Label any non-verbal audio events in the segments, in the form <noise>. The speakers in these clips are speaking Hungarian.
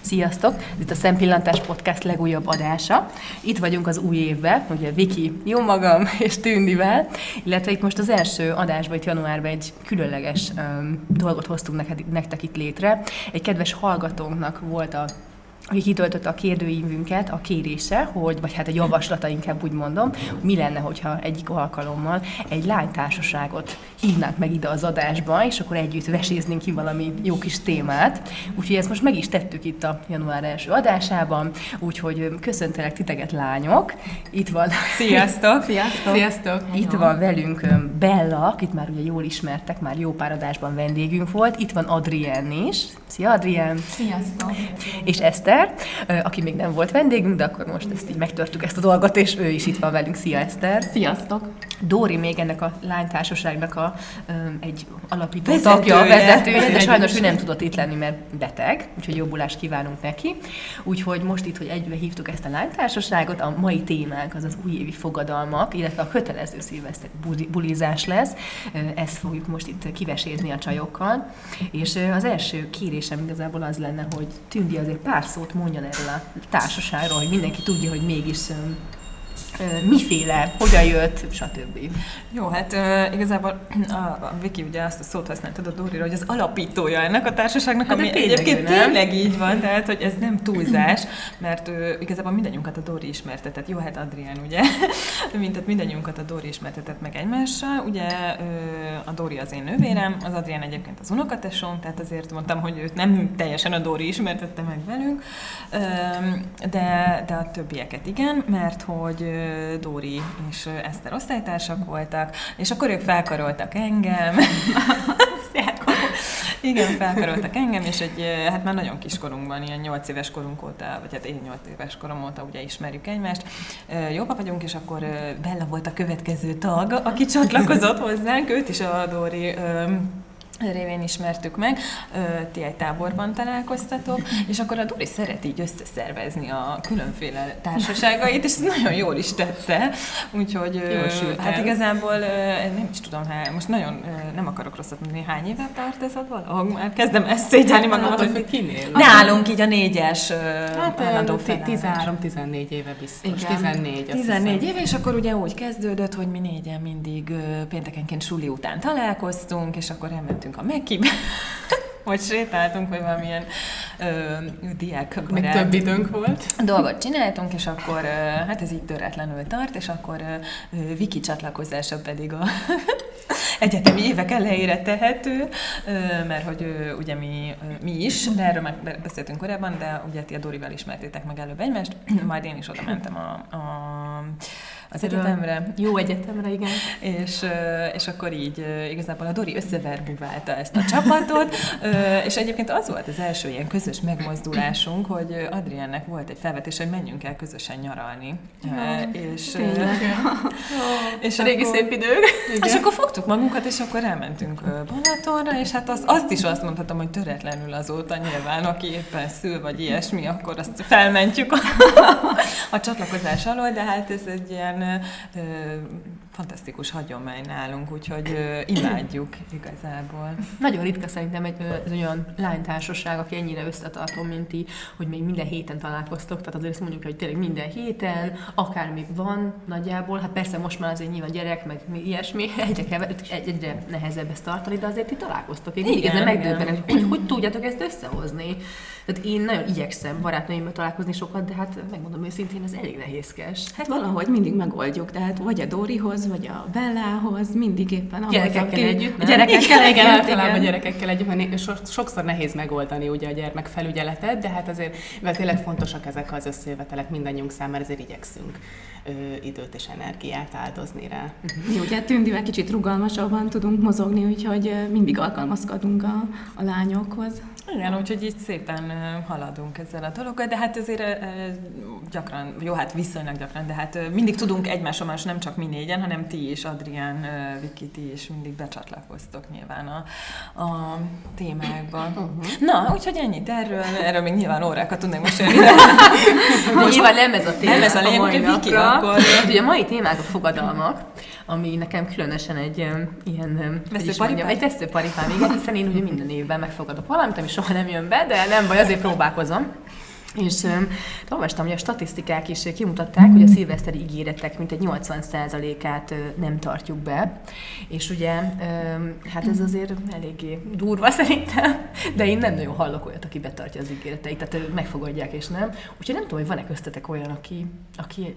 Sziasztok! Ez itt a Szempillantás Podcast legújabb adása. Itt vagyunk az új évben, ugye Viki, jó magam <laughs> és Tündivel, illetve itt most az első adásban, itt januárban egy különleges um, dolgot hoztunk neked, nektek itt létre. Egy kedves hallgatónknak volt a aki kitöltötte a kérdőívünket, a kérése, hogy, vagy hát egy javaslata inkább úgy mondom, mi lenne, hogyha egyik alkalommal egy lánytársaságot hívnánk meg ide az adásba, és akkor együtt veséznénk ki valami jó kis témát. Úgyhogy ezt most meg is tettük itt a január első adásában, úgyhogy köszöntelek titeket lányok. Itt van... Sziasztok! <laughs> Sziasztok! Sziasztok! Itt van velünk Bella, akit már ugye jól ismertek, már jó pár adásban vendégünk volt. Itt van Adrien is. Szia Adrien! Sziasztok! És Eszter, Eszter, aki még nem volt vendégünk, de akkor most ezt így megtörtük ezt a dolgot, és ő is itt van velünk. Szia Eszter! Sziasztok! Dóri még ennek a lánytársaságnak a, egy alapító tagja, vezetője, de sajnos ő nem tudott itt lenni, mert beteg, úgyhogy jobbulást kívánunk neki. Úgyhogy most itt, hogy egybe hívtuk ezt a lánytársaságot, a mai témánk az az újévi fogadalmak, illetve a kötelező szilveszter bulizás lesz. Ezt fogjuk most itt kivesézni a csajokkal. És az első kérésem igazából az lenne, hogy Tündi azért pár szót szót mondjon erről a társaságról, hogy mindenki tudja, hogy mégis miféle, hogyan jött, stb. Jó, hát uh, igazából a, a Viki ugye azt a szót használtad a Dórira, hogy az alapítója ennek a társaságnak, hát ami tényleg egyébként nem? tényleg így van, tehát hogy ez nem túlzás, mert uh, igazából mindannyiunkat a Dóri ismertetett. Jó, hát Adrián ugye, <laughs> mint tehát mindannyiunkat a Dóri ismertetett meg egymással. Ugye uh, a Dóri az én nővérem, az Adrián egyébként az unokatesom, tehát azért mondtam, hogy őt nem teljesen a Dóri ismertette meg velünk, uh, de, de a többieket igen, mert hogy Dóri és Eszter osztálytársak voltak, és akkor ők felkaroltak engem. <laughs> Igen, felkaroltak engem, és egy, hát már nagyon kiskorunkban, ilyen 8 éves korunk óta, vagy hát én 8 éves korom óta ugye ismerjük egymást. Jóba vagyunk, és akkor Bella volt a következő tag, aki csatlakozott hozzánk, őt is a Dóri révén ismertük meg, ti egy táborban találkoztatok, és akkor a Dori szeret így összeszervezni a különféle társaságait, és nagyon jól is tette, úgyhogy hát igazából nem is tudom, hát most nagyon nem akarok rosszat mondani, hány éve tart ez a valahol? Már kezdem ezt szégyelni hát, magamat, hogy kinél. Nálunk így a négyes hát, állandó 13-14 éve biztos. Igen. 14. 14 éve, és akkor ugye úgy kezdődött, hogy mi négyen mindig péntekenként suli után találkoztunk, és akkor elmentünk mentünk a Mekibe, hogy <laughs> sétáltunk, vagy valamilyen ö, diák Még több időnk volt. Dolgot csináltunk, és akkor, ö, hát ez így töretlenül tart, és akkor ö, Viki csatlakozása pedig a <laughs> egyetemi évek elejére tehető, mert hogy ugye mi, mi is, de erről már beszéltünk korábban, de ugye ti a Dorival ismertétek meg előbb egymást, majd én is oda mentem a, a az egyetemre. Jó egyetemre, igen. És, és akkor így igazából a Dori összeverbuválta ezt a csapatot, és egyébként az volt az első ilyen közös megmozdulásunk, hogy Adriennek volt egy felvetés, hogy menjünk el közösen nyaralni. Ja, és, <laughs> és a régi szép idők. Igen. És akkor fogtuk magunkat, és akkor elmentünk Balatonra, és hát az, azt is azt mondhatom, hogy töretlenül azóta nyilván, aki éppen szül, vagy ilyesmi, akkor azt felmentjük a, <laughs> a csatlakozás alól, de hát ez egy ilyen ö, fantasztikus hagyomány nálunk, úgyhogy ö, imádjuk igazából. Nagyon ritka szerintem egy, egy olyan lánytársaság, aki ennyire összetartó, mint ti, hogy még minden héten találkoztok, tehát azért ezt mondjuk, hogy tényleg minden héten, akármi van nagyjából, hát persze most már azért nyilván gyerek, meg ilyesmi, <laughs> egyre, kever, egyre nehezebb ezt tartani, de azért ti találkoztok. Én mindig ezzel megdöbbenek, hogy, hogy tudjátok ezt összehozni. Tehát én nagyon igyekszem barátnőimmel találkozni sokat, de hát megmondom őszintén, ez elég nehézkes. Hát valahogy mindig megoldjuk, tehát vagy a Dorihoz, vagy a Bellához, mindig éppen ahhoz, Gyerekekkel aki... együtt, nem? Gyerekekkel, igen, igen, általában igen. gyerekekkel együtt, mert sokszor nehéz megoldani ugye a gyermek felügyeletet, de hát azért, mert tényleg fontosak ezek az összejövetelek mindannyiunk számára, ezért igyekszünk ö, időt és energiát áldozni rá. Jó, ugye Tündivel kicsit rugalmasabban tudunk mozogni, úgyhogy mindig alkalmazkodunk a, a lányokhoz. Igen, úgyhogy így szépen haladunk ezzel a dologgal, de hát azért gyakran, jó, hát viszonylag gyakran, de hát mindig tudunk egymásra más, nem csak mi négyen, hanem ti is, Adrián, Viki, ti is mindig becsatlakoztok nyilván a, a témákban. Uh-huh. Na, úgyhogy ennyit erről, erről még nyilván órákat tudnék mesélni. De <laughs> nyilván nem ez a téma. Nem ez a lényeg, hogy Viki akkor... Ugye a mai témák a fogadalmak, ami nekem különösen egy ilyen, veszőparipám, egy veszőparipám, igen, hiszen én ugye minden évben megfogadok valamit, ami soha nem jön be, de nem baj, azért próbálkozom. És um, olvastam, hogy a statisztikák is kimutatták, hogy a szilveszteri ígéretek mintegy 80%-át uh, nem tartjuk be, és ugye um, hát ez azért eléggé durva <laughs> szerintem, de én nem nagyon hallok olyat, aki betartja az ígéreteit, tehát megfogadják és nem. Úgyhogy nem tudom, hogy van-e köztetek olyan, aki, aki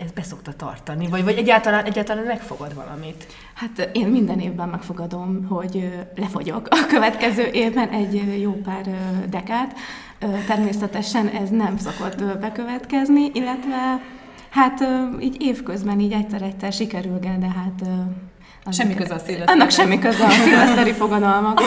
ezt beszokta tartani, vagy, vagy egyáltalán, egyáltalán megfogad valamit. Hát én minden évben megfogadom, hogy lefogyok a következő évben egy jó pár dekát. Természetesen ez nem szokott bekövetkezni, illetve hát így évközben így egyszer-egyszer sikerül, de hát Semmi köze a szilveszteri. Annak semmi köze a <laughs> szilveszteri fogadalmak.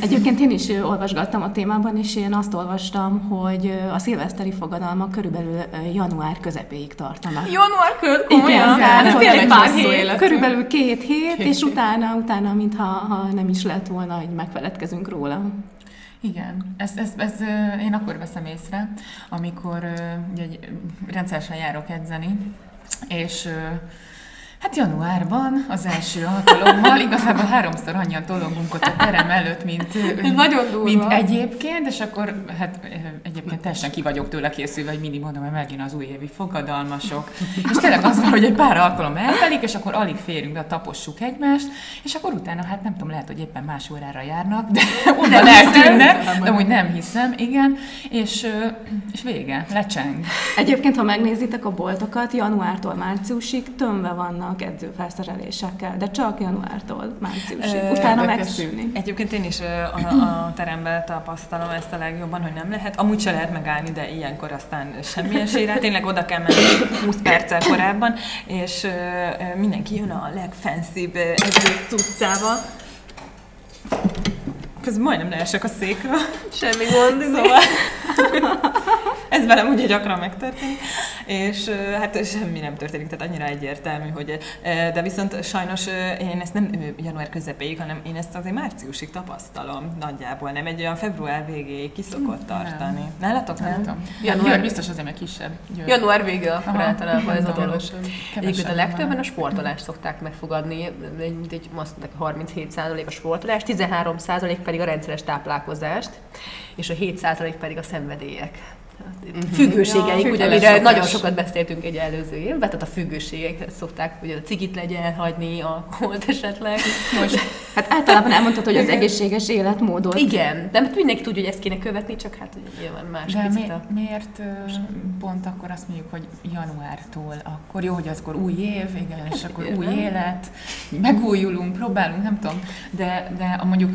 Egyébként én is olvasgattam a témában, és én azt olvastam, hogy a szilveszteri fogadalmak körülbelül január közepéig tartanak. Január köz? Igen, tehát tényleg pár hét, körülbelül két hét, két és hét. utána, utána, mintha ha nem is lett volna, hogy megfeledkezünk róla. Igen, ezt, ezt, ezt én akkor veszem észre, amikor ugye, rendszeresen járok edzeni, és Hát januárban az első alkalommal igazából háromszor annyian tolongunk ott a terem előtt, mint, Nagyon durva. mint egyébként, és akkor hát egyébként teljesen ki vagyok tőle készülve, hogy mindig mondom, hogy megint az újévi fogadalmasok. És tényleg az van, hogy egy pár alkalom eltelik, és akkor alig férünk be, tapossuk egymást, és akkor utána, hát nem tudom, lehet, hogy éppen más órára járnak, de onnan eltűnnek, de úgy nem hiszem, igen, és, és vége, lecseng. Egyébként, ha megnézitek a boltokat, januártól márciusig tömve vannak vannak edzőfelszerelésekkel, de csak januártól márciusig. Utána megszűnik. Egyébként én is a, <clears throat> a teremben tapasztalom ezt a legjobban, hogy nem lehet. Amúgy se lehet megállni, de ilyenkor aztán semmilyen esélyre. Tényleg oda kell menni 20 perccel korábban, és mindenki jön a legfenszibb edző cuccával. Közben majdnem leesek a székről. Semmi gond. Szóval <laughs> ez velem ugye gyakran megtörténik, és hát semmi nem történik, tehát annyira egyértelmű, hogy de viszont sajnos én ezt nem január közepéig, hanem én ezt azért márciusig tapasztalom nagyjából, nem egy olyan február végéig ki szokott tartani. Nem. Nálatok nem? nem. Január, Jön, biztos azért, mert kisebb. Jön. Január vége akkor általában ez a dolog. Egyébként a legtöbben a sportolást szokták megfogadni, mint egy 37 a sportolás, 13 pedig a rendszeres táplálkozást, és a 7 pedig a szenvedélyek. Mhm. függőségeik, ja, ugye, amire nagyon sokat beszéltünk egy előző évben, tehát a függőségekhez szokták, hogy a cigit legyen hagyni, alkoholt esetleg. Most, hát általában elmondhatod, hogy az egészséges életmódot. Igen, de hát mindenki tudja, hogy ezt kéne követni, csak hát ugye nyilván más de mi, miért pont akkor azt mondjuk, hogy januártól, akkor jó, hogy azkor új év, igen, és akkor új élet, megújulunk, próbálunk, nem tudom, de, de mondjuk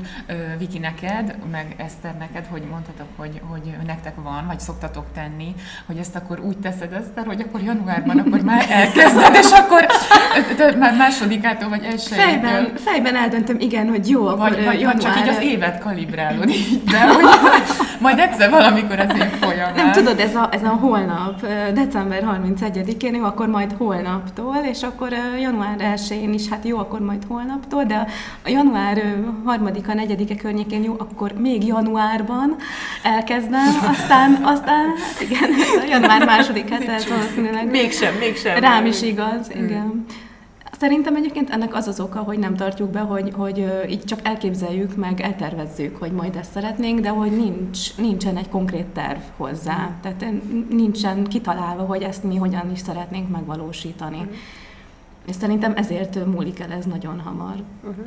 Viki neked, meg Eszter neked, hogy mondhatok, hogy, hogy nektek van, vagy szoktatok tenni, hogy ezt akkor úgy teszed ezt, hogy akkor januárban akkor már elkezded, és akkor már másodikától vagy elsőjétől. Fejben, fejben eldöntöm, igen, hogy jó, akkor vagy, vagy, január... csak így az évet kalibrálod így, de hogy <laughs> majd egyszer valamikor az év folyamán. Nem tudod, ez a, ez a holnap, december 31-én, jó, akkor majd holnaptól, és akkor január 1-én is, hát jó, akkor majd holnaptól, de a január 3-a, 4-e környékén jó, akkor még januárban elkezdem, aztán, aztán hát igen, január második hete, ez valószínűleg. Mégsem, mégsem. Rám is igaz, mm. igen. Szerintem egyébként ennek az az oka, hogy nem tartjuk be, hogy, hogy így csak elképzeljük, meg eltervezzük, hogy majd ezt szeretnénk, de hogy nincs, nincsen egy konkrét terv hozzá. Tehát nincsen kitalálva, hogy ezt mi hogyan is szeretnénk megvalósítani. Mm. És szerintem ezért múlik el ez nagyon hamar. Uh-huh.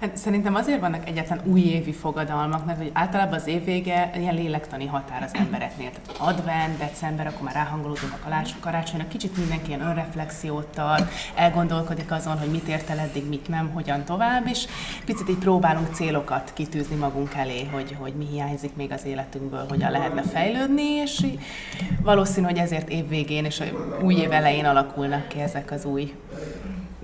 Hát szerintem azért vannak egyetlen újévi fogadalmak, mert hogy általában az évvége ilyen lélektani határ az embereknél. Tehát advent, december, akkor már ráhangolódunk a karácsonyra, kicsit mindenki ilyen önreflexiót tart, elgondolkodik azon, hogy mit ért el eddig, mit nem, hogyan tovább, és picit így próbálunk célokat kitűzni magunk elé, hogy, hogy mi hiányzik még az életünkből, hogyan lehetne fejlődni, és valószínű, hogy ezért évvégén és új év elején alakulnak ki ezek az új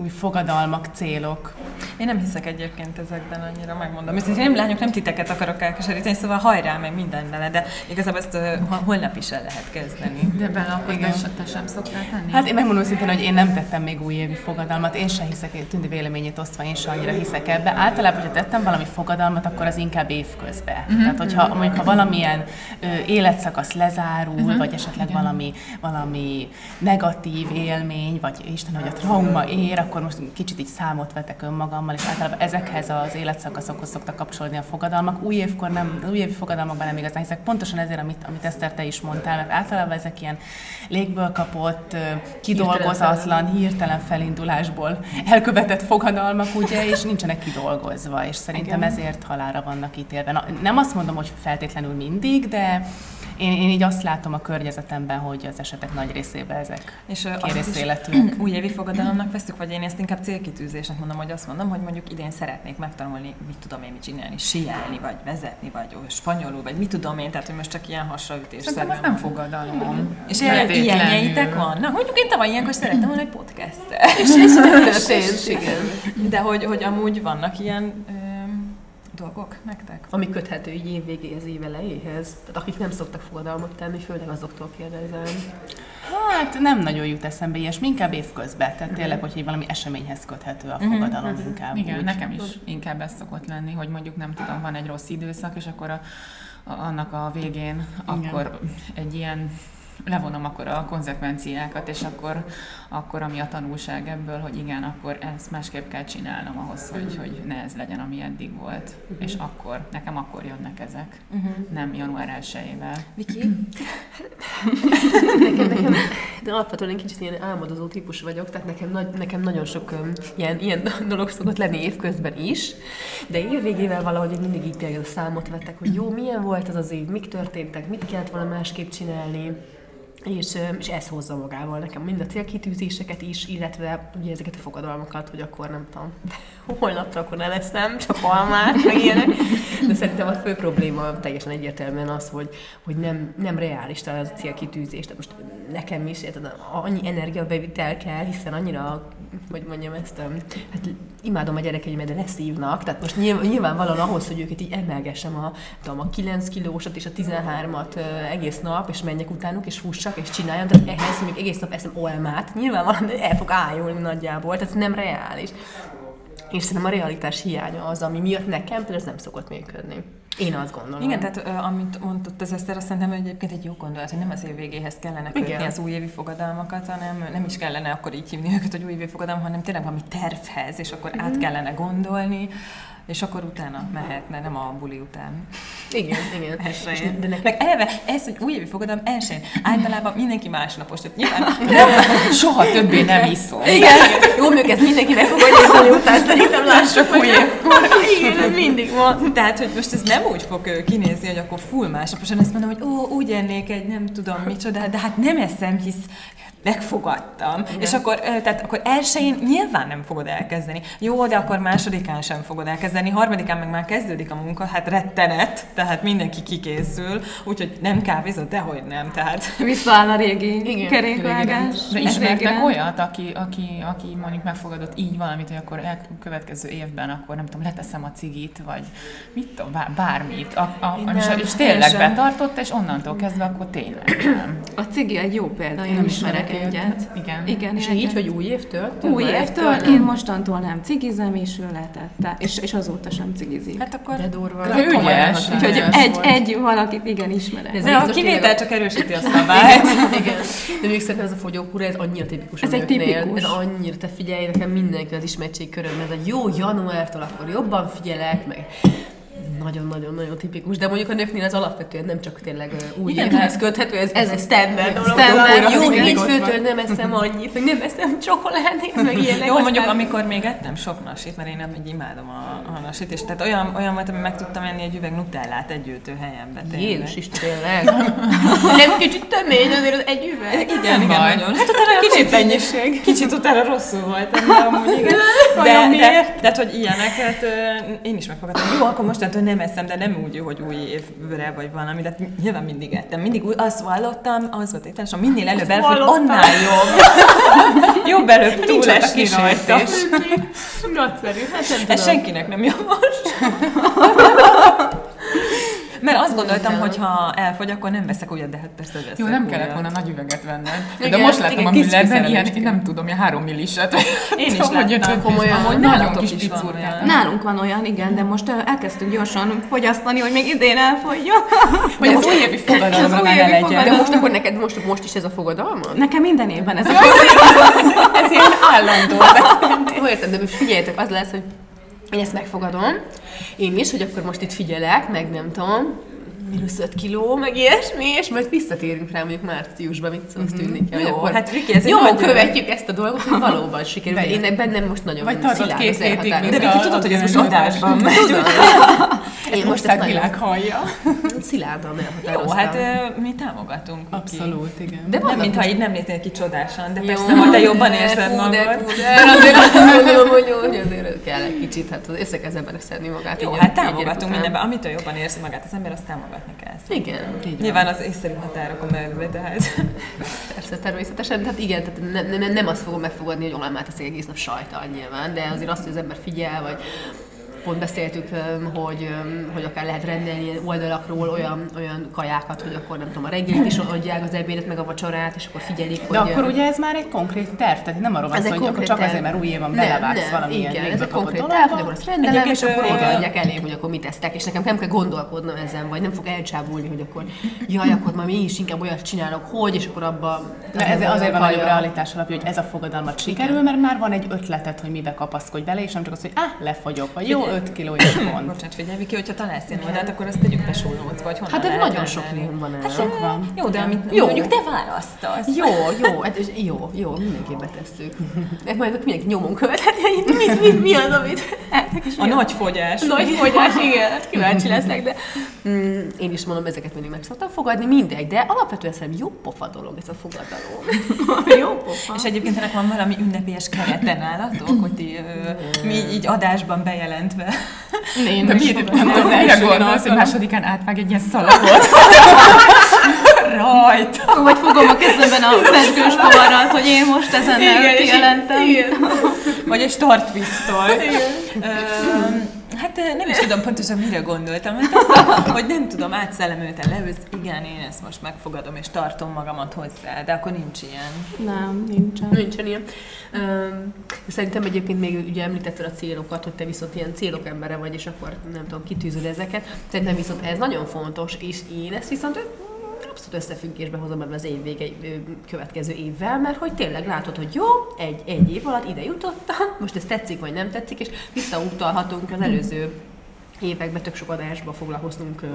új fogadalmak, célok. Én nem hiszek egyébként ezekben annyira, megmondom. Én nem lányok, nem titeket akarok elkeseríteni, szóval hajrá meg minden vele, de igazából ezt uh, holnap is el lehet kezdeni. De bele akkor Igen. te sem szoktál tenni? Hát én megmondom szintén, hogy én nem tettem még újévi fogadalmat, én sem hiszek, Tündi véleményét osztva, én sem annyira hiszek ebbe. Általában, hogyha tettem valami fogadalmat, akkor az inkább évközben. Mm-hmm. Tehát, hogyha mondjuk, ha valamilyen ö, életszakasz lezárul, mm-hmm. vagy esetleg valami, valami negatív élmény, vagy Isten, hogy a trauma ér, akkor most kicsit így számot vetek önmagam fogadalommal, és általában ezekhez az életszakaszokhoz szoktak kapcsolódni a fogadalmak. Új évkor nem, új évi fogadalmakban nem igazán hiszek, pontosan ezért, amit, amit Eszter te is mondtál, mert általában ezek ilyen légből kapott, kidolgozatlan, hirtelen felindulásból elkövetett fogadalmak, ugye, és nincsenek kidolgozva, és szerintem Igen. ezért halára vannak ítélve. Na, nem azt mondom, hogy feltétlenül mindig, de én, én így azt látom a környezetemben, hogy az esetek nagy részében ezek és kérészéletűek. <clears throat> Újévi fogadalomnak veszük, vagy én ezt inkább célkitűzésnek mondom, hogy azt mondom, hogy mondjuk idén szeretnék megtanulni, mit tudom én mit csinálni, siálni, vagy vezetni, vagy spanyolul, vagy mit tudom én, tehát hogy most csak ilyen hasraütés. Szerintem az nem fogadalom. És ilyenjeitek van? Na, mondjuk én tavaly ilyenkor szerettem volna egy podcast. <laughs> És, <laughs> és, De hogy, hogy amúgy vannak ilyen dolgok nektek? Ami köthető így év végéhez, év elejéhez. Tehát akik nem szoktak fogadalmat tenni, főleg azoktól kérdezem. Hát nem nagyon jut eszembe ilyesmi, inkább évközben. Tehát tényleg, hogy valami eseményhez köthető a mhm. fogadalom uh-huh. inkább. Igen, úgy. nekem is inkább ez szokott lenni, hogy mondjuk nem tudom, van egy rossz időszak, és akkor a, a, annak a végén Igen. akkor egy ilyen levonom akkor a konzekvenciákat, és akkor, akkor ami a tanulság ebből, hogy igen, akkor ezt másképp kell csinálnom ahhoz, hogy, hogy ne ez legyen, ami eddig volt. Uh-huh. És akkor, nekem akkor jönnek ezek, uh-huh. nem január 1-ével. Viki? <laughs> nekem, nekem, de alapvetően én kicsit ilyen álmodozó típus vagyok, tehát nekem, nagy, nekem nagyon sok um, ilyen, ilyen <laughs> dolog szokott lenni évközben is, de évvégével valahogy mindig így a számot vettek, hogy jó, milyen volt az az év, mik történtek, mit kellett volna másképp csinálni, és, és ez hozza magával nekem mind a célkitűzéseket is, illetve ugye ezeket a fogadalmakat, hogy akkor nem tudom, <laughs> holnapra akkor ne leszem, csak halmát, meg ilyenek. De szerintem a fő probléma teljesen egyértelműen az, hogy, hogy nem, nem reális talán az a célkitűzés. Tehát most nekem is érted, annyi energiabevitel kell, hiszen annyira, hogy mondjam ezt, hát imádom a gyerekeimet, de leszívnak, tehát most nyilván, nyilvánvalóan ahhoz, hogy őket így emelgessem a, tudom, a 9 kilósat és a 13-at egész nap, és menjek utánuk, és fussak, és csináljam, tehát ehhez még egész nap eszem olmát, nyilvánvalóan el fog ájulni nagyjából, tehát nem reális. És szerintem a realitás hiánya az, ami miatt nekem például ez nem szokott működni. Én azt gondolom. Igen, tehát amit mondott az Eszter, azt szerintem hogy egyébként egy jó gondolat, hogy nem az év végéhez kellene kötni Igen. az újévi fogadalmakat, hanem nem is kellene akkor így hívni őket, hogy újévi fogadalom, hanem tényleg valami tervhez, és akkor mm-hmm. át kellene gondolni, és akkor utána mehetne, nem a buli után. Igen, igen. <laughs> Elsőjén. De nekem... Meg eleve ez, hogy újévi fogadalom elsőn, általában mindenki másnapos, tehát nyilván <laughs> nem, soha többé nem iszol. Igen, jó, még ezt mindenki megfogadja, és buli után szerintem lássuk új évkor. Igen, mindig van. Tehát, hogy most ez nem úgy fog kinézni, hogy akkor full másnaposan azt mondom, hogy ó, úgy ennék egy nem tudom micsoda, de hát nem eszem, hisz megfogadtam. Igen. És akkor, tehát akkor elsőjén nyilván nem fogod elkezdeni. Jó, de akkor másodikán sem fogod elkezdeni, harmadikán meg már kezdődik a munka, hát rettenet, tehát mindenki kikészül, úgyhogy nem kávézott, de hogy nem, tehát... <laughs> Visszaáll a régi kerékvágás. De ismertek olyat, aki, aki, aki mondjuk megfogadott így valamit, hogy akkor el, következő évben akkor nem tudom, leteszem a cigit, vagy mit tudom, bármit, a, a, nem, és, és tényleg betartott, és onnantól kezdve akkor tényleg nem. A cigi egy jó példa, én nem ismerek egyet. Igen. Igen. És így, hogy új évtől? Új évtől, én mostantól nem cigizem, és ő letette. És, és azóta sem cigizik. Hát akkor... De durva. Ügyes. Úgyhogy egy, egy valakit igen ismerek. De a kivétel csak erősíti a <laughs> szabályt. <laughs> igen. De még szerintem ez a fogyókúra, ez annyira tipikus Ez egy tipikus. Ez annyira, te figyelj, nekem mindenki az ismertség köröm, ez a jó januártól akkor jobban figyelek, meg nagyon-nagyon-nagyon tipikus, de mondjuk a nőknél ez alapvetően nem csak tényleg új Igen, évhez köthető, ez, ez, ez standard dolog. Standard, jó, hétfőtől nem eszem annyit, meg nem eszem csokoládét, meg <laughs> ilyenek. Jó, mondjuk amikor még ettem sok nasit, mert én nem egy imádom a, a nasit, és tehát olyan, olyan volt, hogy meg tudtam enni egy üveg nutellát egy ültő helyenbe. Jézus is <laughs> tényleg. nem kicsit tömény azért az egy üveg. Igen, igen, nagyon. Hát utána kicsit mennyiség. Kicsit utána rosszul volt, amúgy igen. <laughs> De, de, de, de, hogy ilyeneket én is megfogadtam. Jó, akkor most nem eszem, de nem úgy, hogy új évre vagy valami, de nyilván mindig ettem. Mindig azt vallottam, az volt egy és minél előbb elfogy, annál jobb. <laughs> jobb előbb túl esni rajta. Nagyszerű, hát Ez senkinek nem javas. <laughs> Mert azt gondoltam, hogy ha elfogy, akkor nem veszek újat, de hát persze veszek Jó, nem kellett volna nagy üveget vennem. De igen, most láttam igen, a Müllerben ilyen, én nem tudom, ilyen három milliset. Én is <laughs> láttam komolyan. Amúgy nagyon kis picurkát. Nálunk van olyan, igen, de most elkezdtünk gyorsan fogyasztani, hogy még idén elfogyjon. <laughs> Hogy az újévi fogadalomra <laughs> már legyen. De most akkor neked most, most is ez a fogadalom? Nekem minden évben ez a fogadalom. ez ilyen állandó. Jó, értem, de figyeljetek, az lesz, hogy Én ezt megfogadom. Én is, hogy akkor most itt figyelek, meg nem tudom, mínusz 5 kiló, meg ilyesmi, és majd visszatérünk rá mondjuk márciusban, mit szólsz Mhm. tűnik el. Jó, akkor hát Viki, ez Nyomon nagyon- követjük ezt a dolgot, hogy valóban sikerül. De én bennem most nagyon Vagy szilárd két az hétig. De a- tudod, hogy ez most a- adásban megy? Én most ezt világ hallja. Szilárdan Jó, elhatároztam. hát ö, mi támogatunk. Abszolút, igen. De Nem, vannak mintha így nem néznél ki csodásan, de Jó, persze, hogy te jobban érzed magad. De, <laughs> de, hogy <laughs> jó, hogy azért kell egy kicsit, hát össze kell az embernek szedni magát. Jó, hát támogatunk mindenben. Amitől jobban érzi magát az ember, azt támogatni kell. Igen, Így van. Nyilván az észszerű határokon belül, tehát... <laughs> persze, természetesen. Tehát igen, tehát nem, nem, nem azt fogom megfogadni, hogy olajmát az egész nap sajtal nyilván, de azért azt, hogy az ember figyel, vagy pont beszéltük, hogy, hogy akár lehet rendelni oldalakról olyan, olyan kajákat, hogy akkor nem tudom, a reggelit is adják az ebédet, meg a vacsorát, és akkor figyelik, De hogy... akkor öm, ugye ez már egy konkrét terv, tehát nem arról van szó, hogy akkor csak azért, mert új van, belevágsz valamilyen igen, ez egy konkrét terv, hogy akkor azt rendelem, és akkor odaadják elém, hogy akkor mit tesztek, és nekem nem kell gondolkodnom ezen, vagy nem fog elcsábulni, hogy akkor jaj, akkor majd mi is inkább olyat csinálok, hogy, és akkor abba... De ez azért van nagyobb realitás alapja, hogy ez a fogadalmat sikerül, mert már van egy ötleted, hogy mibe kapaszkodj bele, és nem csak az, hogy ah, lefogyok, vagy jó, 5 kiló és pont. Bocsánat, figyelj, Viki, hogyha találsz ilyen oldalt, akkor azt tegyük te sólócba, vagy honnan Hát ez nagyon sok lén van el. Sok van. Jó, de amit Jó. mondjuk te választasz. Jó, jó, hát jó, jó, mindenképp betesszük. Meg majd mindenki nyomon követheti, hogy mi, mi, mi az, amit A nagy fogyás. Nagy fogyás, igen, hát kíváncsi leszek, de mm, én is mondom, ezeket mindig meg szoktam fogadni, mindegy, de alapvetően szerintem jó pofa dolog ez a fogadalom. <laughs> jó pofa. És egyébként ennek van valami ünnepélyes kerete nálatok, hogy ti, ö, mi így adásban bejelentve. Én De is tudom, mire gondolsz, hogy másodikán átvág egy ilyen szalagot? <laughs> Rajta! Vagy fogom a kezemben a pesgős poharat, hogy én most ezen kijelentem. Vagy egy startpisztoly. Hát nem is tudom pontosan mire gondoltam, hát az, hogy nem tudom, átszellemülten leülsz, igen, én ezt most megfogadom, és tartom magamat hozzá, de akkor nincs ilyen. Nem, nincsen. Nincsen ilyen. Üm, Szerintem egyébként még ugye említetted a célokat, hogy te viszont ilyen célok embere vagy, és akkor nem tudom, kitűzöd ezeket. Szerintem viszont ez nagyon fontos, és én ezt viszont abszolút összefüggésbe hozom ebben az év vége, következő évvel, mert hogy tényleg látod, hogy jó, egy, egy év alatt ide jutottam, most ez tetszik vagy nem tetszik, és visszautalhatunk az előző években tök sok adásba foglalkoztunk ö,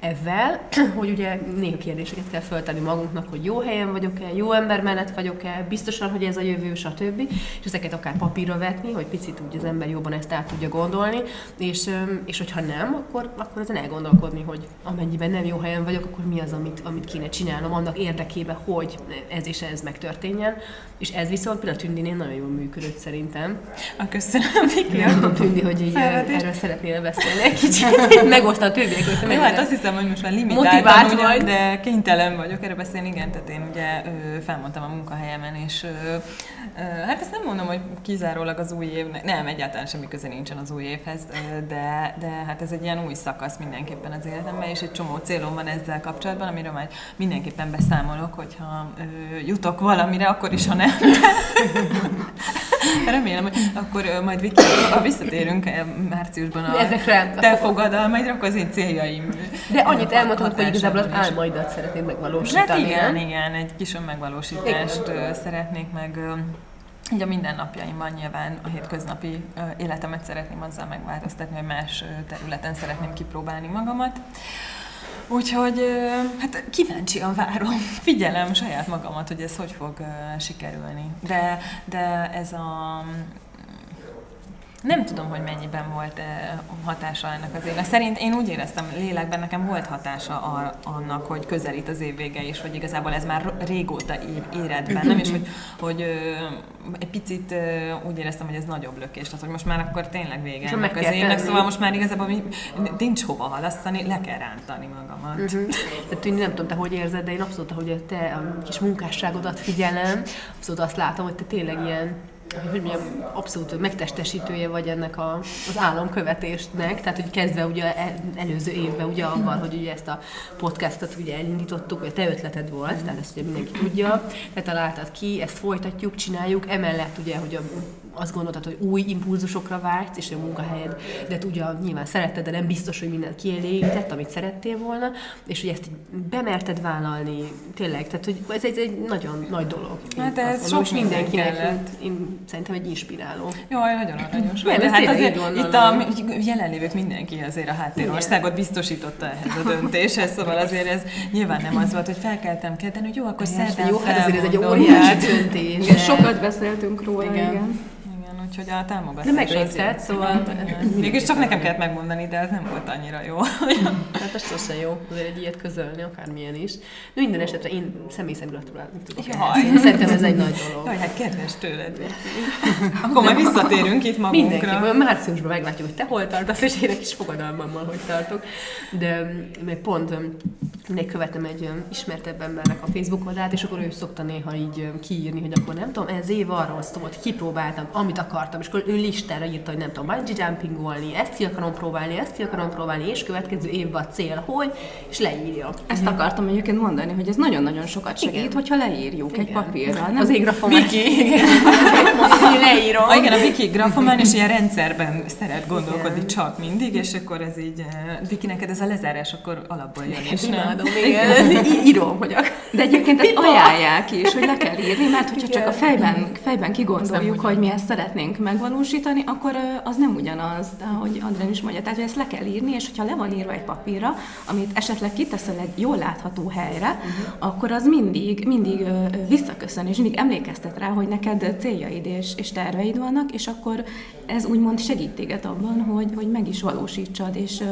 ezzel, <clears throat> hogy ugye néha kérdéseket kell föltenni magunknak, hogy jó helyen vagyok-e, jó ember mellett vagyok-e, biztosan, hogy ez a jövő, stb. És ezeket akár papírra vetni, hogy picit úgy az ember jobban ezt át tudja gondolni, és, és hogyha nem, akkor, akkor ezen elgondolkodni, hogy amennyiben nem jó helyen vagyok, akkor mi az, amit, amit kéne csinálnom annak érdekében, hogy ez és ez megtörténjen. És ez viszont például Tündinél nagyon jól működött szerintem. A köszönöm, Viki. Tündi, hogy így erről szeretnél beszélni egy kicsit, <laughs> megosztani a többiek, Jó, hát azt hiszem, hogy most már Motivált limitáltan ugyan, vagy. de kénytelen vagyok erre beszélni, igen, tehát én ugye felmondtam a munkahelyemen, és hát ezt nem mondom, hogy kizárólag az új évnek, nem, egyáltalán semmi köze nincsen az új évhez, de, de hát ez egy ilyen új szakasz mindenképpen az életemben, és egy csomó célom van ezzel kapcsolatban, amiről majd mindenképpen beszámolok, hogyha jutok valamire, akkor is, ha nem. <laughs> <laughs> Remélem, hogy akkor majd Viki, ha visszatérünk ö, márciusban a Ezekre. te fogadalmaidra, akkor az én céljaim. De annyit elmondhatod, hogy igazából az álmaidat szeretnéd megvalósítani. Hát igen, nem? igen, egy kis önmegvalósítást ö, szeretnék meg így a mindennapjaimban nyilván a hétköznapi életemet szeretném azzal megváltoztatni, hogy más területen szeretném kipróbálni magamat. Úgyhogy hát kíváncsian várom, <laughs> figyelem saját magamat, hogy ez hogy fog sikerülni. De, de ez a nem tudom, hogy mennyiben volt eh, hatása ennek az évnek. Szerint én úgy éreztem lélekben, nekem volt hatása a, annak, hogy közelít az év vége, és hogy igazából ez már régóta é- éred bennem, és hogy, hogy egy picit úgy éreztem, hogy ez nagyobb lökés, tehát hogy most már akkor tényleg vége ennek meg az évnek, szóval most már igazából nincs hova halasztani, le kell rántani magamat. Uh-huh. Tehát Tündi, nem tudom, te hogy érzed, de én abszolút, hogy te a kis munkásságodat figyelem, abszolút azt látom, hogy te tényleg ilyen hogy mondjam, abszolút megtestesítője vagy ennek a, az álomkövetésnek, tehát hogy kezdve ugye el- előző évben ugye avval, hogy ugye ezt a podcastot ugye elindítottuk, hogy te ötleted volt, tehát ezt ugye mindenki tudja, te találtad ki, ezt folytatjuk, csináljuk, emellett ugye, hogy a azt gondoltad, hogy új impulzusokra vágysz, és a munkahelyed, de ugyan nyilván szeretted, de nem biztos, hogy mindent kielégített, amit szerettél volna, és hogy ezt így bemerted vállalni, tényleg, tehát hogy ez egy, egy nagyon nagy dolog. Hát ez mondom, sok mindenkinek, mindenki én, én szerintem egy inspiráló. Jaj, nagyon aranyos. Nem, De ez hát azért itt a jelenlévők mindenki azért a háttérországot biztosította ehhez a döntéshez, szóval azért ez nyilván nem az volt, hogy felkeltem kedden, hogy jó, akkor szerdán Jó, hát azért ez egy óriási <laughs> döntés. Igen, de- sokat beszéltünk róla, Igen. igen. Úgyhogy a támogatás De meglépted, szóval-. <laughs> <laughs> Mégis csak nekem kellett megmondani, de ez nem volt annyira jó. <laughs> Hát ez sose jó, azért egy ilyet közölni, akármilyen is. De minden esetre én személy szerint gratulálni tudok. Jaj. Szerintem ez egy nagy dolog. Jaj, hát kedves tőled. Akkor majd visszatérünk itt magunkra. Mindenki, majd márciusban meglátjuk, hogy te hol tartasz, és én egy kis fogadalmammal hogy tartok. De még pont még követem egy ismertebb embernek a Facebook oldalát, és akkor ő szokta néha így kiírni, hogy akkor nem tudom, ez év arról szólt, kipróbáltam, amit akartam, és akkor ő listára írta, hogy nem tudom, bungee jumpingolni, ezt ki akarom próbálni, ezt ki akarom próbálni, és következő évben a cél, hogy, és leírja. Ezt akartam egyébként mondani, hogy ez nagyon-nagyon sokat segít, Igen. hogyha leírjuk egy Igen. papírra. Nem Az égrafomát. Viki, <laughs> igen. Én leírom. Ah, igen, a Viki grafomán és ilyen rendszerben szeret gondolkodni csak mindig, és akkor ez így, Viki, neked ez a lezárás akkor alapból jön, és nem. Imádom, <laughs> igen. <laughs> Írom, hogy ak- De egyébként ezt ajánlják is, hogy le kell írni, mert hogyha csak a fejben, fejben kigondoljuk, hogy mi ezt szeretnénk megvalósítani, akkor az nem ugyanaz, ahogy Adrián is mondja, tehát hogy ezt le kell írni, és hogyha le van írva egy papírra, amit esetleg kiteszel egy jól látható helyre, uh-huh. akkor az mindig, mindig visszaköszön, és mindig emlékeztet rá, hogy neked céljaid és, és terveid vannak, és akkor ez úgymond segít téged abban, hogy, hogy meg is valósítsad, és,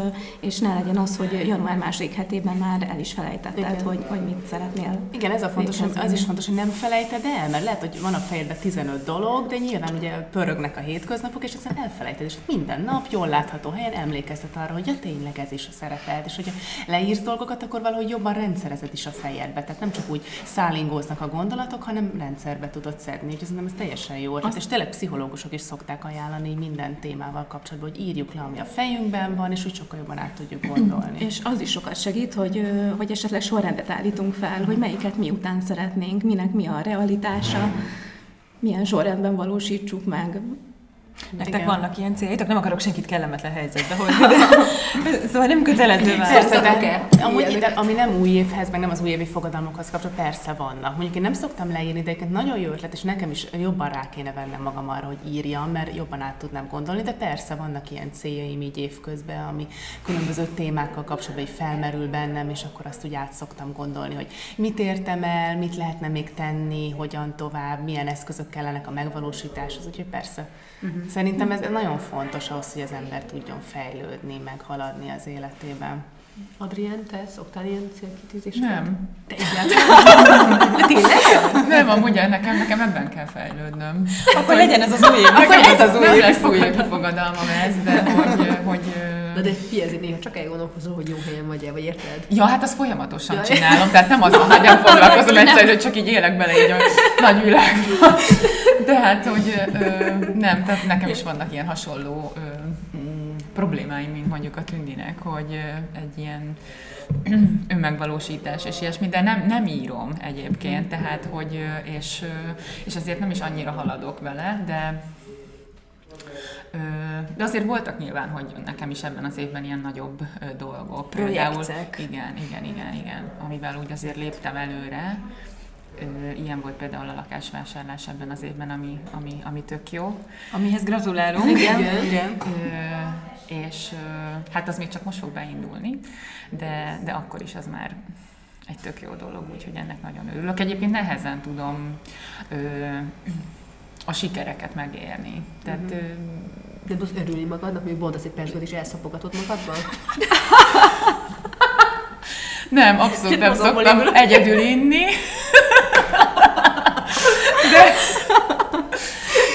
és ne legyen az, hogy január második hetében már el is felejtetted, Igen. hogy, hogy mit szeretnél. Igen, ez a fontos, hogy az is fontos, hogy nem felejted el, mert lehet, hogy van a fejedben 15 dolog, de nyilván ugye pörögnek a hétköznapok, és aztán elfelejted, és minden nap jól látható helyen emlékeztet arra, hogy ja, tényleg ez is szerepelt, és hogyha leírsz dolgokat, akkor valahogy jobban rendszerezed is a fejedbe. Tehát nem csak úgy szállingóznak a gondolatok, hanem rendszerbe tudod szedni, és szerintem ez teljesen jó ötlet. És tényleg pszichológusok is szokták ajánlani minden témával kapcsolatban, hogy írjuk le, ami a fejünkben van, és úgy sokkal jobban át tudjuk gondolni. És az is sokat segít, hogy, hogy esetleg sorrendet állítunk fel, hogy melyiket mi után szeretnénk, minek mi a realitása, milyen sorrendben valósítsuk meg. Nektek Igen. vannak ilyen céljaitok? Nem akarok senkit kellemetlen helyzetbe hozni, de <laughs> szóval nem kötelező válasz. Persze, de amúgy, de, ami nem új évhez, meg nem az újévi fogadalmokhoz kapcsolatban, persze vannak. Mondjuk én nem szoktam leírni, de egyébként nagyon jó ötlet, és nekem is jobban rá kéne vennem magam arra, hogy írjam, mert jobban át tudnám gondolni, de persze vannak ilyen céljaim így évközben, ami különböző témákkal kapcsolatban így felmerül bennem, és akkor azt úgy át szoktam gondolni, hogy mit értem el, mit lehetne még tenni, hogyan tovább, milyen eszközök kellenek a megvalósításhoz, úgyhogy persze. Uh-huh. Szerintem ez nagyon fontos ahhoz, hogy az ember tudjon fejlődni, meg haladni az életében. Adrien, te szoktál ilyen célkitűzéseket? Nem. Te egyáltalán. De <laughs> tényleg? Nem, amúgy nekem, nekem ebben kell fejlődnöm. Akkor legyen ez az új év. Akkor ez az új Nem lesz új évi fogadalmam ez, de <laughs> hogy, hogy Na de figyelj, néha csak elgondolkozol, hogy jó helyen vagy-e, vagy érted? Ja, hát azt folyamatosan Jaj. csinálom, tehát nem azon, hogy nem foglalkozom <laughs> egyszer, hogy csak így élek bele így a nagy világba. De hát, hogy ö, nem, tehát nekem is vannak ilyen hasonló ö, problémáim, mint mondjuk a Tündinek, hogy ö, egy ilyen <clears throat> önmegvalósítás és ilyesmi, de nem, nem írom egyébként, tehát, hogy, ö, és, ö, és azért nem is annyira haladok vele, de De azért voltak nyilván, hogy nekem is ebben az évben ilyen nagyobb dolgok. Projektek. igen, igen, igen, igen, amivel úgy azért léptem előre. Ilyen volt például a lakásvásárlás ebben az évben, ami, ami, ami tök jó. Amihez gratulálunk. Igen, igen. Ö, És hát az még csak most fog beindulni, de, de akkor is az már egy tök jó dolog, úgyhogy ennek nagyon örülök. Egyébként nehezen tudom ö, a sikereket megérni. Tehát ö, Nem tudsz örülni magadnak, még mondasz egy percben is elszapogatod magadban? Nem, abszolút nem szoktam egyedül inni.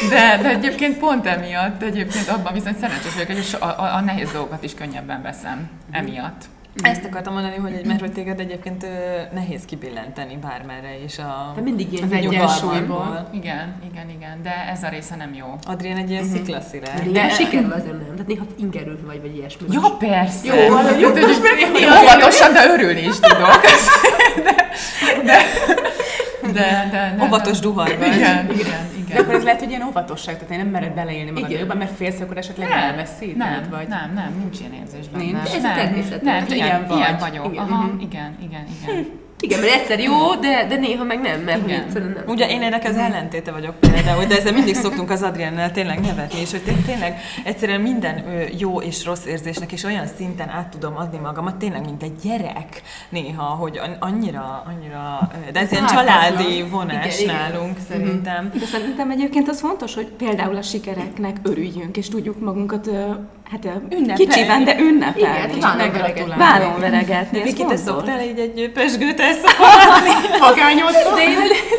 De, de egyébként pont emiatt, egyébként abban viszont szerencsés vagyok, hogy a, a, a nehéz dolgokat is könnyebben veszem emiatt. Ezt akartam mondani, hogy, mert hogy téged egyébként ö, nehéz kibillenteni bármerre is a... De mindig ilyen Az egyensúlyból. Igen, igen, igen, de ez a része nem jó. Adrien egy ilyen uh-huh. sziklaszire. De sikerül azért nem. Tehát néha ingerült vagy, vagy ilyesmi. Ja, persze. Jó, van, jó, Hát, meg- én óvatosan, de örülni is tudok. <laughs> De, de, de, de, de Óvatos duharban. Igen, igen, igen. De akkor ez lehet, hogy ilyen óvatosság, tehát én nem mered beleélni magad Igen. jobban, mert félsz, akkor esetleg Nem, elveszíted, nem, vagy... nem, nem, nincs ilyen érzés benne. Nincs? Ez a nem, természetes. Nem, Hát ilyen, ilyen ilyen, ilyen vagy. vagyok. Igen. Aha, igen, igen, igen. Igen, mert egyszer jó, de, de néha meg nem, mert hogy Igen. egyszerűen nem. Ugye én ennek az ellentéte vagyok például, de ezzel mindig szoktunk az Adriennel tényleg nevetni, és hogy té- tényleg egyszerűen minden jó és rossz érzésnek és olyan szinten át tudom adni magamat, tényleg mint egy gyerek néha, hogy an- annyira, annyira, de ez ilyen családi vonás Igen, igen. nálunk szerintem. De szerintem egyébként az fontos, hogy például a sikereknek örüljünk, és tudjuk magunkat hát Ünnepelni. kicsiben, de ünnepelni. Igen, Meggratulálni. Vállon veregetni, ez Viki, te szoktál így egy? Magányodva? <laughs> De én,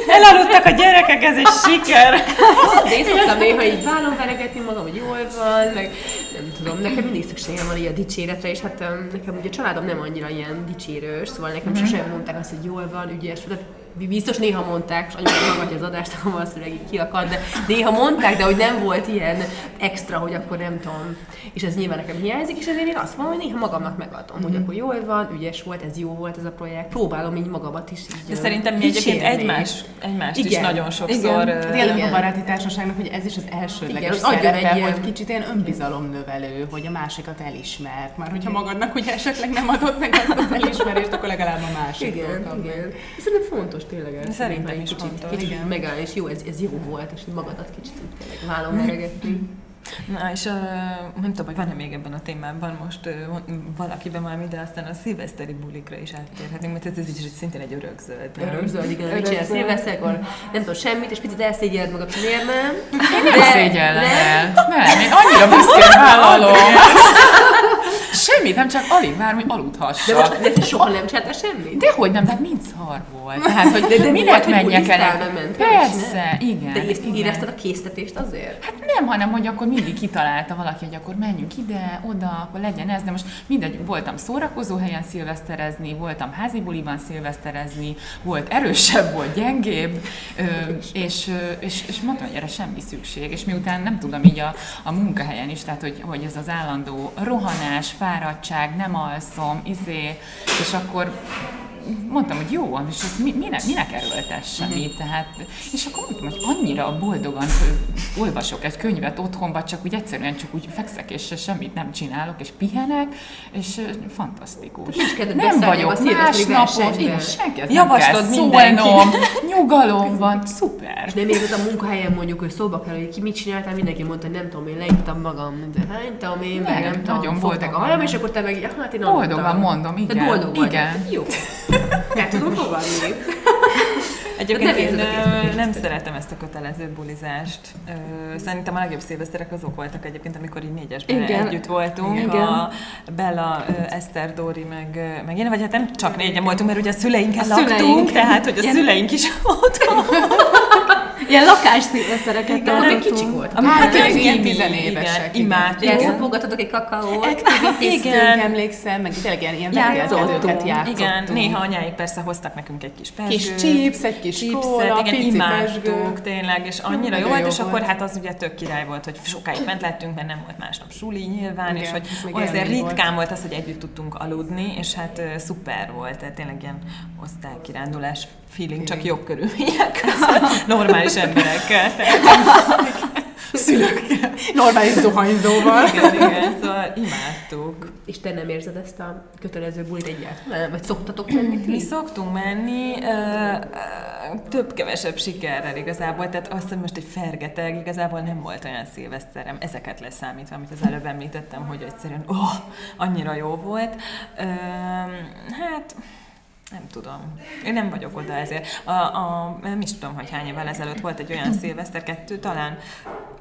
Elaludtak a gyerekek, ez egy siker! de én szoktam néha így vállon veregetni magam, hogy jól van, meg nem tudom, nekem mindig szükségem van így a dicséretre, és hát nekem ugye a családom nem annyira ilyen dicsérős, szóval nekem Mhm. sosem mondták azt, hogy jól van, ügyes, tehát biztos néha mondták, és anyukám hallgatja az adást, akkor valószínűleg így kiakad, de néha mondták, de hogy nem volt ilyen extra, hogy akkor nem tudom, és ez nyilván nekem hiányzik, és ezért én azt mondom, hogy néha magamnak megadom, Mhm. hogy akkor jól van, ügyes volt, ez jó volt ez a projekt, próbálom így magamat is így De ö, szerintem mi egyébként egymás, egymást is Igen. nagyon sokszor... Igen. Tényleg Igen. a baráti társaságnak, hogy ez is az elsődleges Igen, szerepe, egy ilyen- hogy kicsit ilyen önbizalomnövelő, hogy a másikat elismert. Már hogyha magadnak ugye esetleg nem adott meg azt az <laughs> elismerést, akkor legalább a másik. Igen, igen. Szerintem fontos tényleg ez. Szerintem is kicsit, fontos. Kicsit Igen. megállni, és jó, ez, ez jó volt, és magadat kicsit tényleg vállon veregetni. Na, és uh, nem tudom, hogy van-e még ebben a témában most uh, valakiben már de aztán a szilveszteri bulikra is áttérhetünk, mert ez, ez is szintén egy örökzöld. Örökzöld, igen, mit Örökzöld. csinálsz szilveszterkor, nem tudom semmit, és picit elszégyeld magad, miért nem. Nem szégyellem el. Nem, én annyira büszkén vállalom. <laughs> Semmit, nem csak alig vár, hogy De aludhassak. most de te soha nem csináltál semmit? Dehogy nem, tehát mind szar volt. Tehát, hogy De- de minek volt, menjek el? Persze, igen. De érezt, igen. érezted a késztetést azért? Hát nem, hanem hogy akkor mindig kitalálta valaki, hogy akkor menjünk ide, oda, akkor legyen ez, de most mindegy, voltam szórakozó helyen szilveszterezni, voltam házi buliban szilveszterezni, volt erősebb, volt gyengébb, és, és, és mondtam, hogy erre semmi szükség, és miután nem tudom így a, a munkahelyen is, tehát hogy, hogy ez az állandó rohanás, fáradtság, nem alszom, izé, és akkor mondtam, hogy jó, és ezt mi, minek, minek erőltessem itt, tehát, és akkor mondtam, hogy annyira boldogan olvasok egy könyvet otthon, vagy csak úgy egyszerűen csak úgy fekszek, és semmit nem csinálok, és pihenek, és fantasztikus. kedved Nem vagyok másnapos, igen, senki ezt Javaslod nem kell szólnom, nyugalom van, szuper. És nem érzed a munkahelyen mondjuk, hogy szóba kell, hogy ki mit csináltál, mindenki mondta, hogy nem tudom, én leittam magam, de hány tudom én, meg Nem, nem tudom, nagyon fogták a van. és akkor te meg, hát én Boldogan mondom, igen, boldog vagy. igen. Jó. El tudom fogadni. Egyébként nem én nem szeretem ezt a kötelező bulizást. Szerintem a legjobb szilveszterek azok voltak egyébként, amikor így négyesben Igen. együtt voltunk. Igen. A Bella, Eszter, Dóri, meg, meg én, vagy hát nem csak négyen voltunk, mert ugye a szüleinkkel A laktunk, szüleink. tehát hogy a Ilyen- szüleink is <laughs> otthon. Ilyen lakás szilvesztereket tartottunk. kicsik volt. Hát, Hát tényleg ilyen tizenévesek, Igen, imádjuk. Elszapogathatok egy kakaót. Activitiztünk, Igen. emlékszem, meg tényleg ilyen, ilyen Játszottunk. Igen, néha anyáik persze hoztak nekünk egy kis pesgőt. Kis chips, egy kis kóla, igen, imádtuk tényleg, és annyira jó volt, és akkor hát az ugye tök király volt, hogy sokáig fent lettünk, mert nem volt másnap suli nyilván, és hogy azért ritkán volt az, hogy együtt tudtunk aludni, és hát szuper volt, tehát tényleg ilyen osztálykirándulás feeling, csak jobb körülmények között, <laughs> normális emberekkel. Tehát, <laughs> Szülőkkel. Normális zuhanyzóval. igen, igen, szóval imádtuk. És te nem érzed ezt a kötelező bulit egyáltalán? Vagy szoktatok menni? Mi szoktunk menni, több-kevesebb sikerrel igazából, tehát azt, hogy most egy fergeteg, igazából nem volt olyan szilveszterem, ezeket leszámítva, amit az előbb említettem, hogy egyszerűen oh, annyira jó volt. Ö, hát nem tudom. Én nem vagyok oda ezért. A, a, nem is tudom, hogy hány évvel ezelőtt volt egy olyan szilveszter, kettő talán,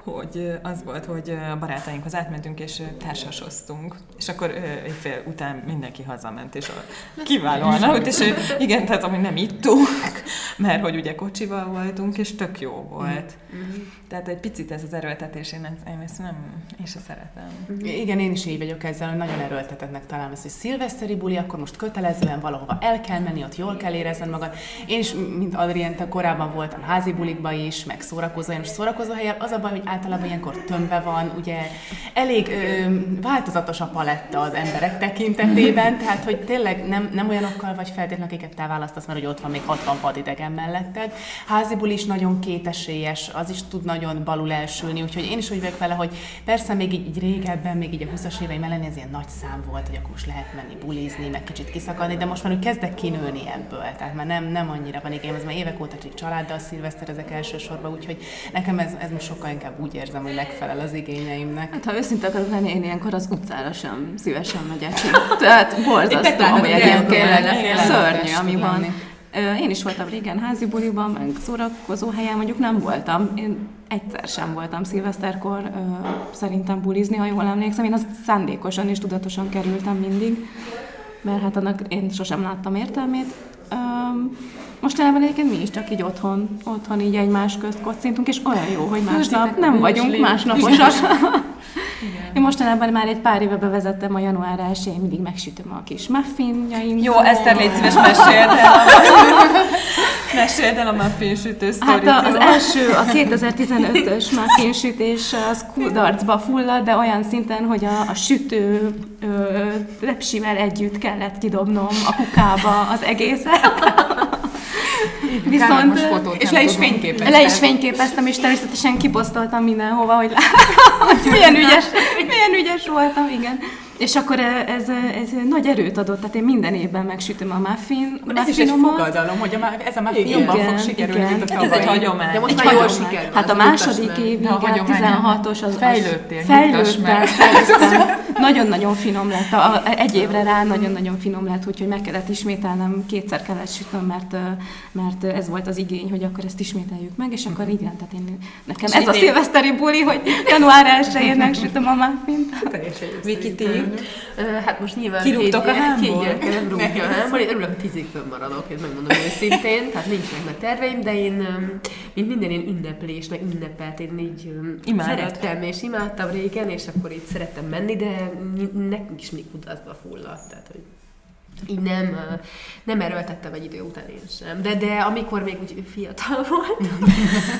hogy az volt, hogy a barátainkhoz átmentünk, és társasoztunk. És akkor éjfél után mindenki hazament, és kiválóan <laughs> aludt, és igen, tehát amúgy nem ittunk, mert hogy ugye kocsival voltunk, és tök jó volt. Tehát egy picit ez az erőltetés, én, én ezt nem, én se szeretem. Igen, én is így vagyok ezzel, hogy nagyon erőltetetnek találom ezt, hogy szilveszteri buli, akkor most kötelezően valahova el kell menni, ott jól kell érezned magad. Én is, mint Adrien, te korábban voltam házi bulikba is, meg szórakozó, most szórakozó helyen, az a baj, hogy általában ilyenkor tömve van, ugye elég ö, változatos a paletta az emberek tekintetében, tehát hogy tényleg nem, nem olyanokkal vagy feltétlenül, akiket te választasz, mert hogy ott van még 60 vadidegen melletted. Háziból is nagyon kétesélyes, az is tud nagyon balul elsülni, úgyhogy én is úgy vagyok vele, hogy persze még így, így régebben, még így a 20-as éveim ellen ez ilyen nagy szám volt, hogy akkor most lehet menni bulizni, meg kicsit kiszakadni, de most már úgy kezdek kinőni ebből, tehát már nem, nem annyira van igényem, ez már évek óta csak családdal ezek elsősorban, úgyhogy nekem ez, ez most sokkal inkább úgy érzem, hogy megfelel az igényeimnek. Hát, ha őszinte akarok lenni, én ilyenkor az utcára sem szívesen megyek ki. Tehát borzasztó, hogy egyébként szörnyű, ami van. Én is voltam régen házi buliban, meg szórakozó helyen, mondjuk nem voltam. Én egyszer sem voltam szilveszterkor szerintem bulizni, ha jól emlékszem. Én azt szándékosan és tudatosan kerültem mindig, mert hát annak én sosem láttam értelmét. Mostanában egyébként mi is csak így otthon, otthon így egymás közt kocintunk, és olyan jó, hogy másnap nem vagyunk másnaposak. Én mostanában már egy pár éve bevezettem a január 1 mindig megsütöm a kis muffinjaim. Jó, Eszter, légy szíves, meséld <laughs> el. meséld el a <laughs> muffin sütő sztorit, Hát az első, a 2015-ös muffin sütés az kudarcba fullad, de olyan szinten, hogy a, a sütő ö, repsivel együtt kellett kidobnom a kukába az egészet. <laughs> Viszont, és le is fényképeztem. Le is fényképeztem, és természetesen kiposztoltam mindenhova, hogy, <laughs> milyen, ügyes, milyen ügyes voltam, igen. És akkor ez, ez nagy erőt adott, tehát én minden évben megsütöm a muffin. Ez is egy fogadalom, hogy a, ez a muffin igen, jobban fog sikerülni, igen. mint a hát ez egy hagyomány. De most egy már jól sikerül. Hát a második évig, a 16-os, az fejlődtél, fejlődtem, <laughs> Nagyon-nagyon finom lett. A, egy évre rá nagyon-nagyon finom lett, úgyhogy meg kellett ismételnem, kétszer kellett sütnöm, mert, mert ez volt az igény, hogy akkor ezt ismételjük meg, és akkor igen, tehát én, nekem ez a szilveszteri buli, hogy január 1-én megsütöm a muffint. Viki, Hát most nyilván Kirúgtok a hámból? Nem rúgja a hámból. Én örülök, hogy tízig fönnmaradok, én megmondom őszintén. Tehát nincsenek nagy terveim, de én, mint minden én ünneplés, meg ünnepelt, én így szerettem, és imádtam régen, és akkor így szerettem menni, de nekünk is még kutatva fulladt. Tehát, hogy így nem, nem erőltettem egy idő után én sem. De, de amikor még úgy fiatal volt,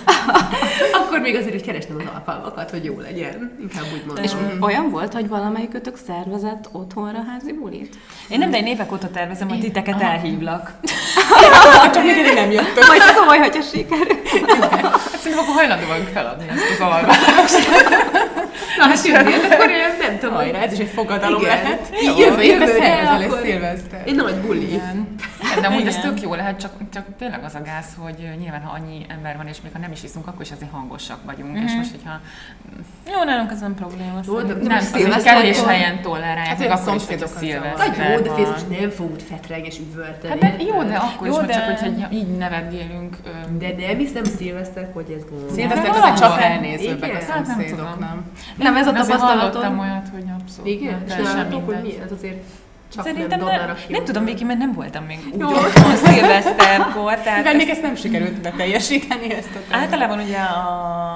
<laughs> akkor még azért, hogy kerestem az alkalmakat, hogy jó legyen. Inkább úgy mondom. És olyan volt, hogy valamelyikötök szervezett otthonra házi bulit? Én nem, de én évek óta tervezem, hogy titeket Aha. elhívlak. <laughs> Csak még nem jöttök. Majd szólj, hogyha sikerül. Szerintem akkor hajlandó vagyunk feladni ezt az alvást. Na, hát akkor én nem tudom. Hajrá, ez is egy fogadalom Igen. lehet. Jövő, jövő, szervezel egy szilveszter. Egy nagy buli. Igen. <laughs> De amúgy ez tök jó lehet, csak, csak tényleg az a gáz, hogy nyilván, ha annyi ember van, és még ha nem is iszunk, akkor is azért hangosak vagyunk. Mm-hmm. És most, hogyha... Jó, nálunk ez nem probléma. Jó, de nem, azért kevés helyen tolerálják, hát, akkor is, hogy a szilveszter Jó, de Fész nem fog úgy fetreg és üvölteni. Hát de jó, de akkor jó, is, de... csak hogyha így nevetgélünk. De nem hiszem szilveszter, hogy ez gond. Szilveszter azért csak elnézőbbek a hát szomszédok, nem? Nem, ez a tapasztalatom. Hallottam olyat, hogy abszolút. Igen? Sem hogy mi ez azért csak Szerintem nem, nem, nem tudom, Viki, mert nem voltam még úgy Jó. otthon szilveszterkor. Tehát Mivel még ezt nem sikerült beteljesíteni ezt a tervet. Általában ugye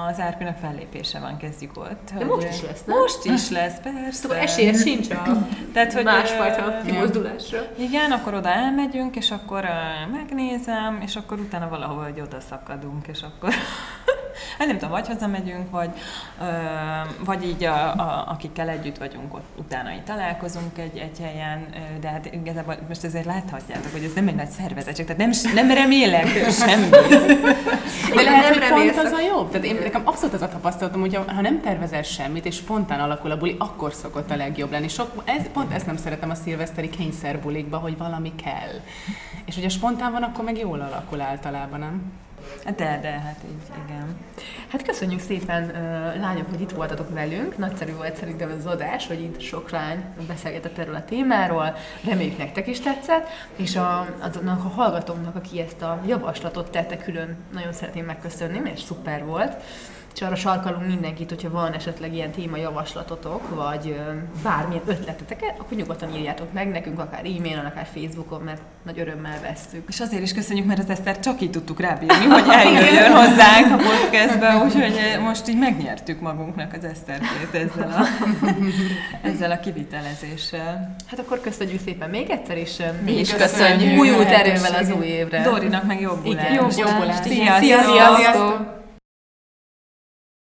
az Árpinak fellépése van, kezdjük ott. De most is lesz, nem? Most is lesz, persze. Szóval esélyed sincs a Tehát, hogy másfajta kimozdulásra. Igen, akkor oda elmegyünk, és akkor megnézem, és akkor utána valahol hogy oda szakadunk, és akkor <laughs> hát nem tudom, vagy hazamegyünk, vagy, vagy így a, a, akikkel együtt vagyunk, ott utána így találkozunk egy, egy helyen, de hát igazából most azért láthatjátok, hogy ez nem egy nagy szervezetség, tehát nem, nem remélek semmit. <laughs> De lehet, hogy pont az a jobb. Tehát én, nekem abszolút az a tapasztalatom, hogy ha nem tervezel semmit, és spontán alakul a buli, akkor szokott a legjobb lenni. Sok, ez, pont ezt nem szeretem a szilveszteri kényszerbulikba, hogy valami kell. És hogyha spontán van, akkor meg jól alakul általában, nem? De, de, hát így, igen. Hát köszönjük szépen, lányok, hogy itt voltatok velünk. Nagyszerű volt szerintem az adás, hogy itt sok lány beszélgetett erről a témáról. Reméljük nektek is tetszett, és a, azoknak a hallgatóknak, aki ezt a javaslatot tette külön, nagyon szeretném megköszönni, mert szuper volt és arra sarkalunk mindenkit, hogyha van esetleg ilyen témajavaslatotok, vagy bármilyen ötletetek, akkor nyugodtan írjátok meg nekünk, akár e-mailen, akár Facebookon, mert nagy örömmel vesszük. És azért is köszönjük, mert az Eszter csak így tudtuk rábírni, hogy eljöjjön hozzánk a podcastbe, úgyhogy most így megnyertük magunknak az Eszterkét ezzel a, <laughs> ezzel a kivitelezéssel. Hát akkor köszönjük szépen még egyszer, és mi is köszönjük. Újult erővel az új évre. Dorinak meg jobb Igen, jobb Sziasztok! Sziasztok!